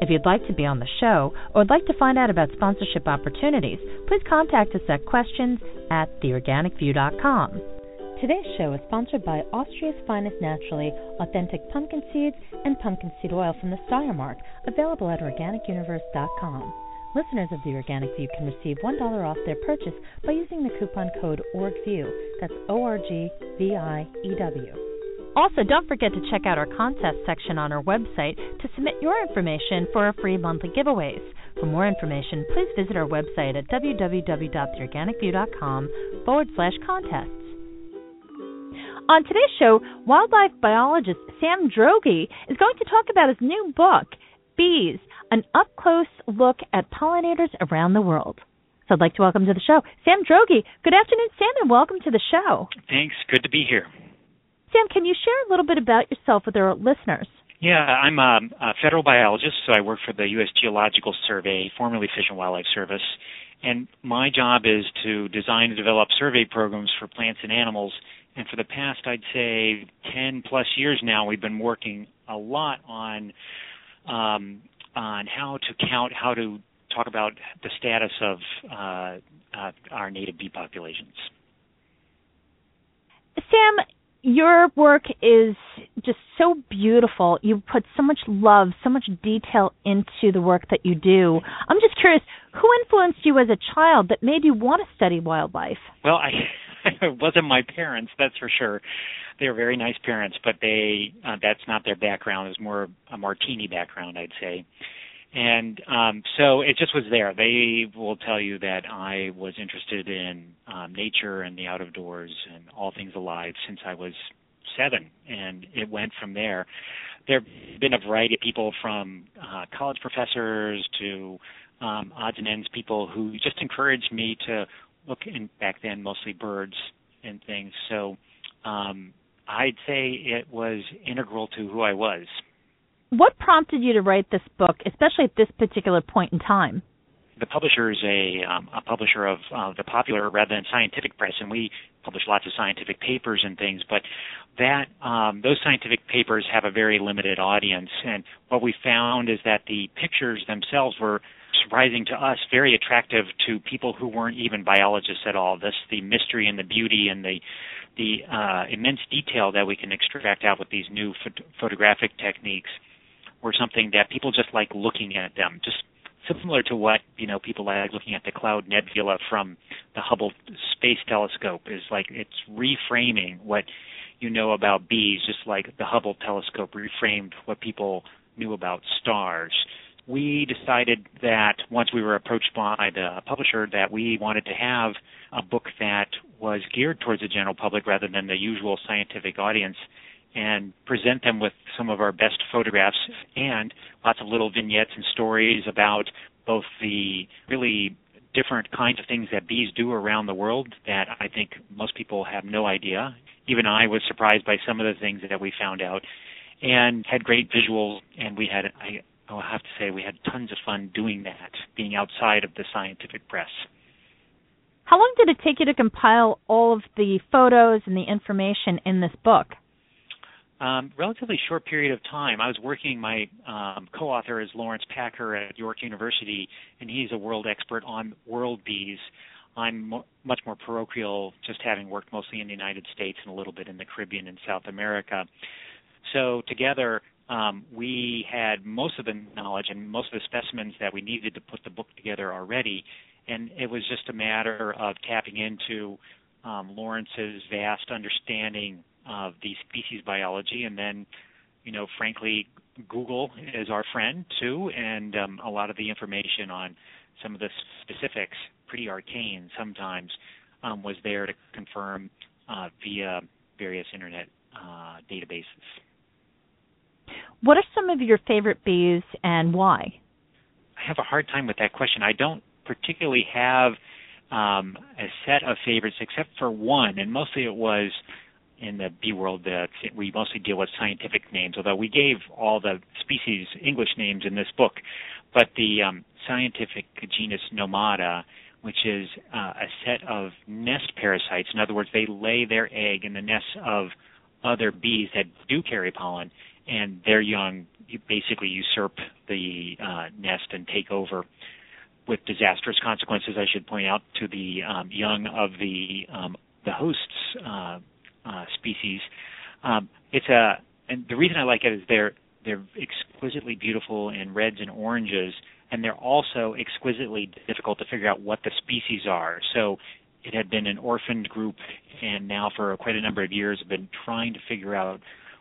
If you'd like to be on the show or would like to find out about sponsorship opportunities, please contact us at questions at theorganicview.com. Today's show is sponsored by Austria's finest naturally authentic pumpkin seeds and pumpkin seed oil from the Steiermark, available at organicuniverse.com. Listeners of The Organic View can receive $1 off their purchase by using the coupon code ORGVIEW. That's O R G V I E W. Also, don't forget to check out our contest section on our website to submit your information for our free monthly giveaways. For more information, please visit our website at www.theorganicview.com forward slash contests. On today's show, wildlife biologist Sam Droege is going to talk about his new book, Bees, an up close look at pollinators around the world. So I'd like to welcome to the show Sam Droege. Good afternoon, Sam, and welcome to the show. Thanks. Good to be here. Sam, can you share a little bit about yourself with our listeners? Yeah, I'm a, a federal biologist, so I work for the U.S. Geological Survey, formerly Fish and Wildlife Service. And my job is to design and develop survey programs for plants and animals. And for the past, I'd say, 10 plus years now, we've been working a lot on um, on how to count, how to talk about the status of uh, uh, our native bee populations. Sam, your work is just so beautiful. You put so much love, so much detail into the work that you do. I'm just curious, who influenced you as a child that made you want to study wildlife? Well, I it wasn't my parents, that's for sure. They were very nice parents, but they uh, that's not their background. It was more a martini background, I'd say and um, so it just was there. They will tell you that I was interested in um, nature and the out of doors and all things alive since I was seven, and it went from there. There have been a variety of people from uh, college professors to um, odds and ends people who just encouraged me to look, and back then mostly birds and things. So um, I'd say it was integral to who I was what prompted you to write this book, especially at this particular point in time? The publisher is a, um, a publisher of uh, the popular rather than scientific press, and we publish lots of scientific papers and things. But that um, those scientific papers have a very limited audience, and what we found is that the pictures themselves were surprising to us, very attractive to people who weren't even biologists at all. This the mystery and the beauty and the the uh, immense detail that we can extract out with these new phot- photographic techniques were something that people just like looking at them, just similar to what you know people like looking at the cloud nebula from the Hubble Space Telescope. Is like it's reframing what you know about bees, just like the Hubble telescope reframed what people knew about stars. We decided that once we were approached by the publisher that we wanted to have a book that was geared towards the general public rather than the usual scientific audience and present them with some of our best photographs and lots of little vignettes and stories about both the really different kinds of things that bees do around the world that I think most people have no idea. Even I was surprised by some of the things that we found out and had great visuals and we had I oh, I'll have to say we had tons of fun doing that, being outside of the scientific press. How long did it take you to compile all of the photos and the information in this book? Um, relatively short period of time. I was working. My um, co-author is Laurence Packer at York University, and he's a world expert on world bees. I'm mo- much more parochial, just having worked mostly in the United States and a little bit in the Caribbean and South America. So together, um, we had most of the knowledge and most of the specimens that we needed to put the book together already, and it was just a matter of tapping into um, Laurence's vast understanding of the species biology, and then, you know, frankly, Google is our friend too, and um, a lot of the information on some of the specifics, pretty arcane sometimes, um, was there to confirm uh, via various internet uh, databases. What are some of your favorite bees and why? I have a hard time with that question. I don't particularly have um, a set of favorites except for one, and mostly it was in the bee world that we mostly deal with scientific names, although we gave all the species English names in this book. But the um, scientific genus Nomada, which is uh, a set of nest parasites, in other words, they lay their egg in the nests of other bees that do carry pollen, and their young basically usurp the uh, nest and take over with disastrous consequences, I should point out, to the um, young of the um, the host's uh, uh, species. Um, it's a and the reason I like it is they're they're exquisitely beautiful in reds and oranges, and they're also exquisitely difficult to figure out what the species are. So it had been an orphaned group, and now for quite a number of years have been trying to figure out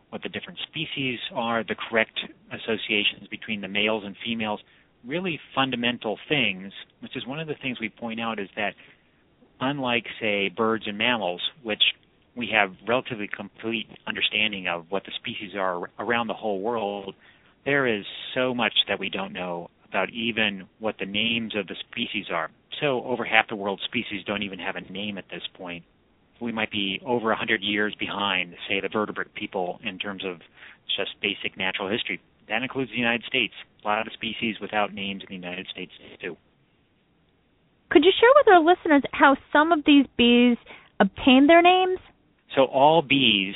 what the different species are, the correct associations between the males and females, really fundamental things, which is one of the things we point out is that unlike, say, birds and mammals, which we have relatively complete understanding of what the species are around the whole world, there is so much that we don't know about even what the names of the species are. So over half the world's species don't even have a name at this point. We might be over 100 years behind, say, the vertebrate people in terms of just basic natural history. That includes the United States. A lot of species without names in the United States too. Could you share with our listeners how some of these bees obtain their names? So all bees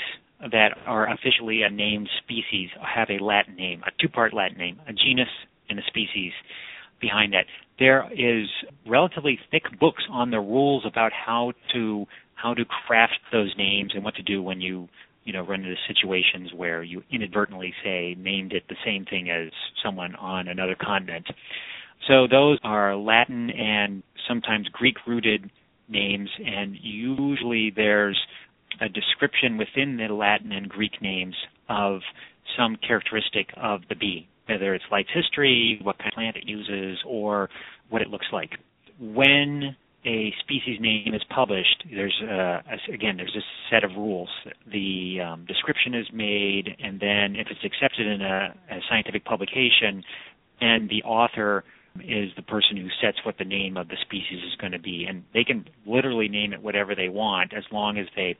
that are officially a named species have a Latin name, a two-part Latin name, a genus and a species behind that. There is relatively thick books on the rules about how to how to craft those names and what to do when you you know run into situations where you inadvertently say named it the same thing as someone on another continent. So those are Latin and sometimes Greek rooted names and usually there's a description within the Latin and Greek names of some characteristic of the bee, whether it's life history, what kind of plant it uses, or what it looks like. When a species name is published, there's a, again there's a set of rules. The um, description is made, and then if it's accepted in a, a scientific publication, and the author is the person who sets what the name of the species is going to be, and they can literally name it whatever they want as long as they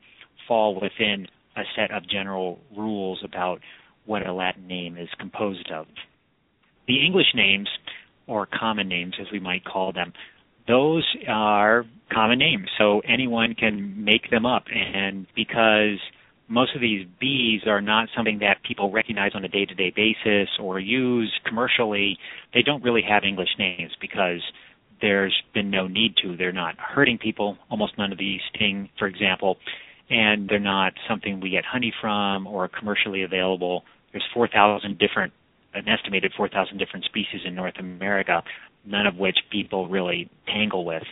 fall within a set of general rules about what a Latin name is composed of. The English names, or common names as we might call them, those are common names, so anyone can make them up. And because most of these bees are not something that people recognize on a day to day basis or use commercially, they don't really have English names because there's been no need to. They're not hurting people. Almost none of these sting, for example, and they're not something we get honey from or commercially available. There's 4,000 different, an estimated 4,000 different species in North America none of which people really tangle with.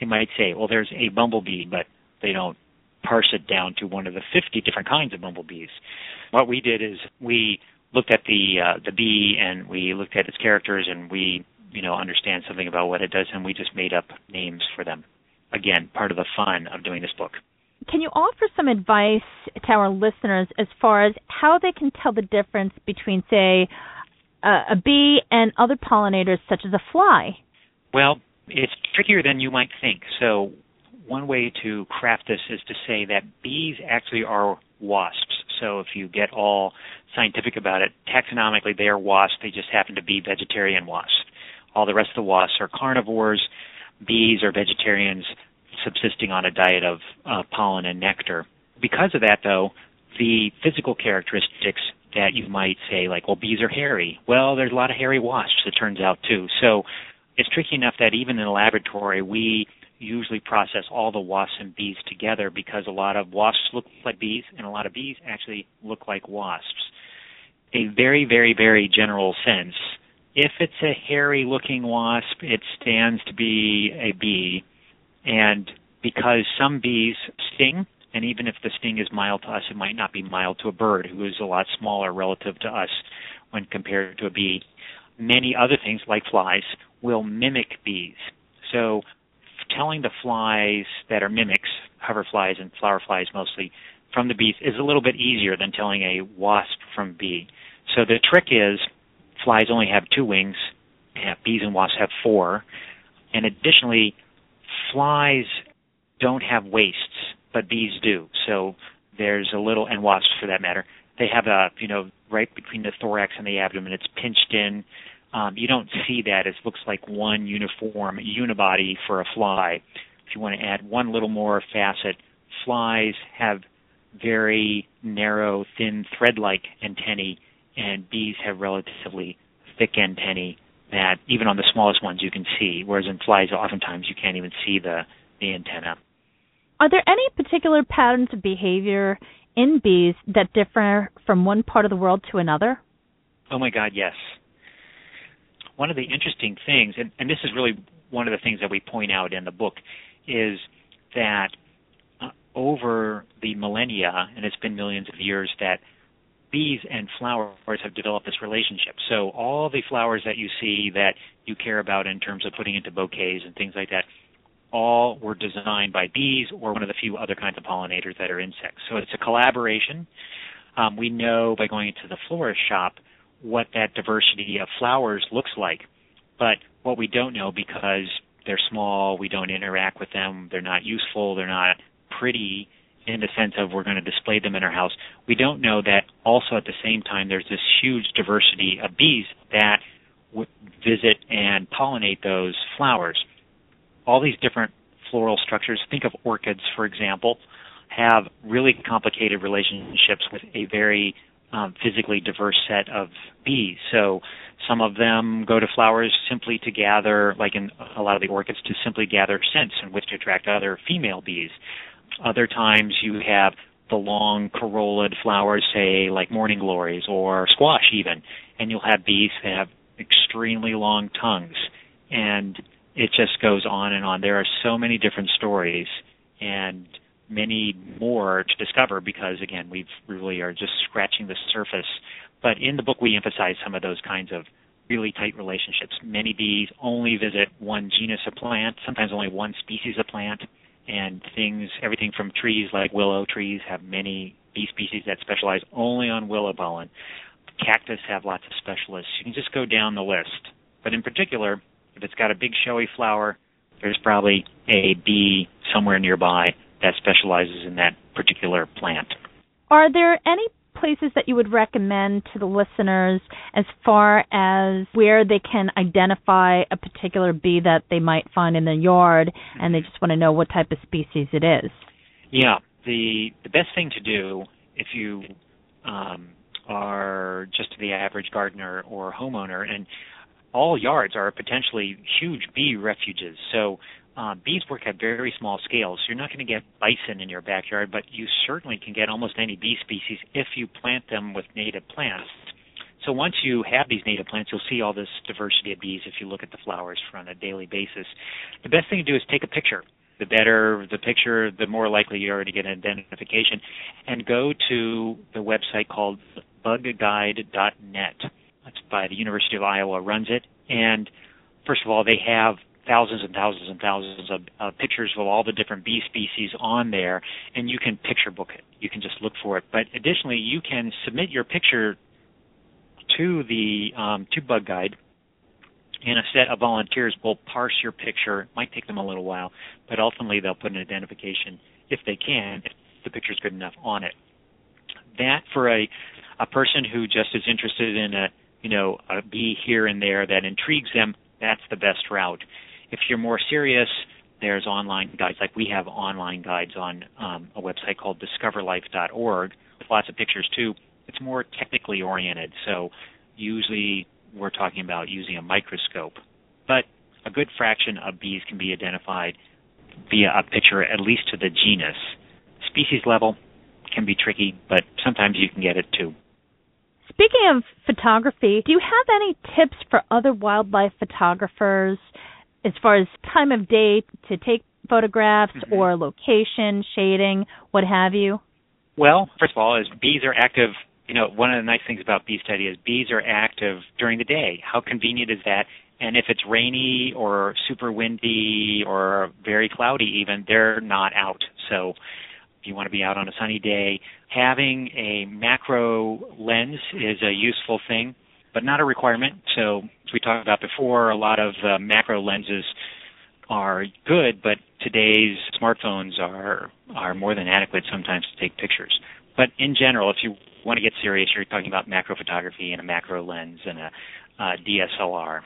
They might say, well, there's a bumblebee, but they don't parse it down to one of the 50 different kinds of bumblebees. What we did is we looked at the uh, the bee and we looked at its characters and we you know understand something about what it does and we just made up names for them. Again, part of the fun of doing this book. Can you offer some advice to our listeners as far as how they can tell the difference between, say, uh, a bee and other pollinators such as a fly? Well, it's trickier than you might think. So, one way to craft this is to say that bees actually are wasps. So, if you get all scientific about it, taxonomically they are wasps, they just happen to be vegetarian wasps. All the rest of the wasps are carnivores. Bees are vegetarians subsisting on a diet of uh, pollen and nectar. Because of that, though, the physical characteristics that you might say like, well, bees are hairy. Well, there's a lot of hairy wasps, it turns out too. So it's tricky enough that even in a laboratory, we usually process all the wasps and bees together because a lot of wasps look like bees and a lot of bees actually look like wasps. a very, very, very general sense, if it's a hairy looking wasp, it stands to be a bee. And because some bees sting, and even if the sting is mild to us, it might not be mild to a bird who is a lot smaller relative to us when compared to a bee. Many other things, like flies, will mimic bees. So, telling the flies that are mimics, hover flies and flower flies mostly, from the bees is a little bit easier than telling a wasp from bee. So the trick is flies only have two wings, eh, bees and wasps have four, and additionally, flies don't have waists, but bees do. So there's a little, and wasps for that matter, they have a you know right between the thorax and the abdomen. It's pinched in. Um, you don't see that. It looks like one uniform unibody for a fly. If you want to add one little more facet, flies have very narrow, thin, thread-like antennae, and bees have relatively thick antennae that even on the smallest ones you can see, whereas in flies oftentimes you can't even see the, the antenna. Are there any particular patterns of behavior in bees that differ from one part of the world to another? Oh my God, yes. One of the interesting things, and, and this is really one of the things that we point out in the book, is that over the millennia, and it's been millions of years, that bees and flowers have developed this relationship. So all the flowers that you see that you care about in terms of putting into bouquets and things like that, all were designed by bees or one of the few other kinds of pollinators that are insects. So it's a collaboration. Um, we know by going into the florist shop what that diversity of flowers looks like, but what we don't know because they're small, we don't interact with them, they're not useful, they're not pretty in the sense of we're going to display them in our house. We don't know that also at the same time there's this huge diversity of bees that w- visit and pollinate those flowers. All these different floral structures, think of orchids for example, have really complicated relationships with a very um, physically diverse set of bees. So some of them go to flowers simply to gather, like in a lot of the orchids, to simply gather scents in which to attract other female bees. Other times you have the long corollid flowers, say like morning glories or squash even, and you'll have bees that have extremely long tongues. And it just goes on and on. There are so many different stories and many more to discover because again we really are just scratching the surface. But in the book we emphasize some of those kinds of really tight relationships. Many bees only visit one genus of plant, sometimes only one species of plant and things, everything from trees like willow trees have many bee species that specialize only on willow pollen. Cactus have lots of specialists. You can just go down the list. But in particular, if it's got a big showy flower, there's probably a bee somewhere nearby that specializes in that particular plant. Are there any places that you would recommend to the listeners as far as where they can identify a particular bee that they might find in their yard and they just want to know what type of species it is? Yeah, the the best thing to do if you um, are just the average gardener or homeowner, and all yards are potentially huge bee refuges. So uh, bees work at very small scales. You're not going to get bison in your backyard, but you certainly can get almost any bee species if you plant them with native plants. So once you have these native plants, you'll see all this diversity of bees if you look at the flowers on a daily basis. The best thing to do is take a picture. The better the picture, the more likely you are to get an identification. And go to the website called bugguide.net. That's by the University of Iowa runs it. And first of all, they have thousands and thousands and thousands of uh, pictures of all the different bee species on there, and you can picture book it. You can just look for it. But additionally, you can submit your picture to the um, to Bug Guide, and a set of volunteers will parse your picture. It might take them a little while, but ultimately they'll put an identification if they can, if the picture's good enough on it. That for a a person who just is interested in a you know a bee here and there that intrigues them, that's the best route. If you're more serious, there's online guides. Like we have online guides on um, a website called discoverlife.org with lots of pictures too. It's more technically oriented, so usually we're talking about using a microscope. But a good fraction of bees can be identified via a picture, at least to the genus. Species level can be tricky, but sometimes you can get it too. Speaking of photography, do you have any tips for other wildlife photographers as far as time of day to take photographs mm-hmm. or location, shading, what have you? Well, first of all, is bees are active. You know, one of the nice things about bee study is bees are active during the day. How convenient is that? And if it's rainy or super windy or very cloudy, even they're not out. So, if you want to be out on a sunny day, having a macro lens is a useful thing, but not a requirement. So, as we talked about before, a lot of macro lenses are good, but today's smartphones are are more than adequate sometimes to take pictures. But in general, if you want to get serious, you're talking about macro photography and a macro lens and a, a DSLR.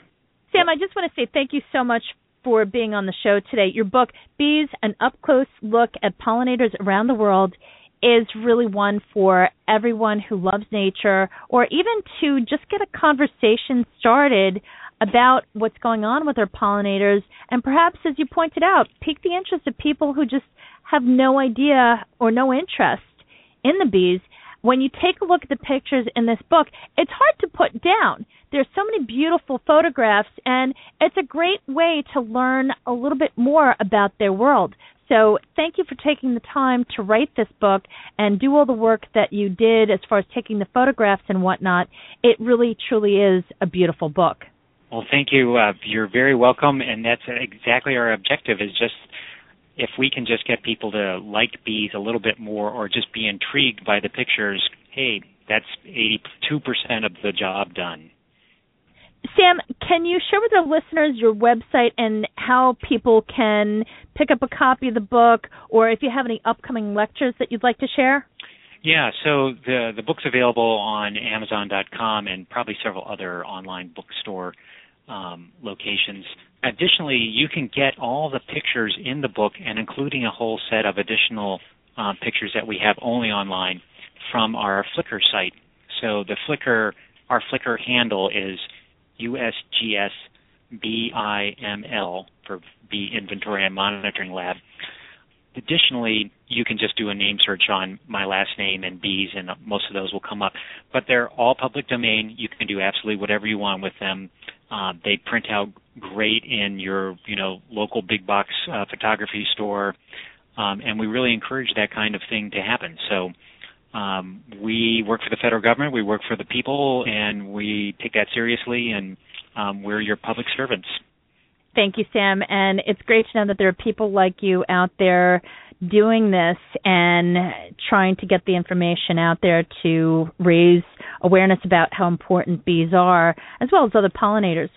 Sam, I just want to say thank you so much for being on the show today. Your book, Bees, an up close look at pollinators around the world, is really one for everyone who loves nature or even to just get a conversation started about what's going on with our pollinators. And perhaps as you pointed out pique the interest of people who just have no idea or no interest in the bees. When you take a look at the pictures in this book it's hard to put down. There's so many beautiful photographs and it's a great way to learn a little bit more about their world so thank you for taking the time to write this book and do all the work that you did as far as taking the photographs and whatnot. It really, truly is a beautiful book. Well, thank you. Uh, you're very welcome, and that's exactly our objective. Is just if we can just get people to like bees a little bit more, or just be intrigued by the pictures. Hey, that's 82% of the job done. Sam, can you share with our listeners your website and how people can pick up a copy of the book, or if you have any upcoming lectures that you'd like to share? Yeah, so the the book's available on Amazon.com and probably several other online bookstore um, locations. Additionally, you can get all the pictures in the book and including a whole set of additional uh, pictures that we have only online from our Flickr site. So the Flickr, our Flickr handle is USGS for Bee Inventory and Monitoring Lab. Additionally, you can just do a name search on my last name and bees, and most of those will come up. But they're all public domain. You can do absolutely whatever you want with them. Uh, they print out great in your, you know, local big box uh, photography store, um, and we really encourage that kind of thing to happen. So. Um, we work for the federal government, we work for the people, and we take that seriously, and um, we're your public servants. Thank you, Sam. And it's great to know that there are people like you out there doing this and trying to get the information out there to raise awareness about how important bees are, as well as other pollinators.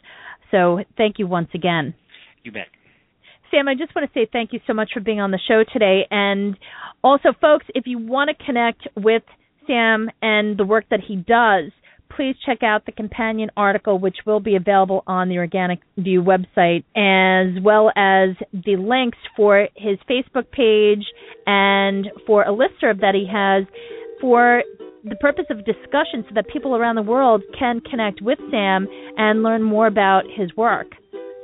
So thank you once again. You bet. Sam, I just want to say thank you so much for being on the show today. And also, folks, if you want to connect with Sam and the work that he does, please check out the companion article, which will be available on the Organic View website, as well as the links for his Facebook page and for a listserv that he has for the purpose of discussion so that people around the world can connect with Sam and learn more about his work.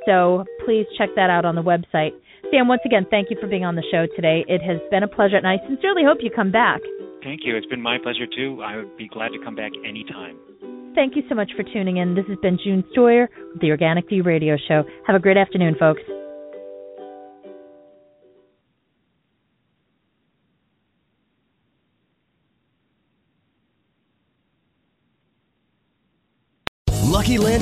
So please check that out on the website. Sam, once again, thank you for being on the show today. It has been a pleasure, and I sincerely hope you come back. Thank you. It's been my pleasure, too. I would be glad to come back anytime. Thank you so much for tuning in. This has been June Stoyer with the Organic View Radio Show. Have a great afternoon, folks.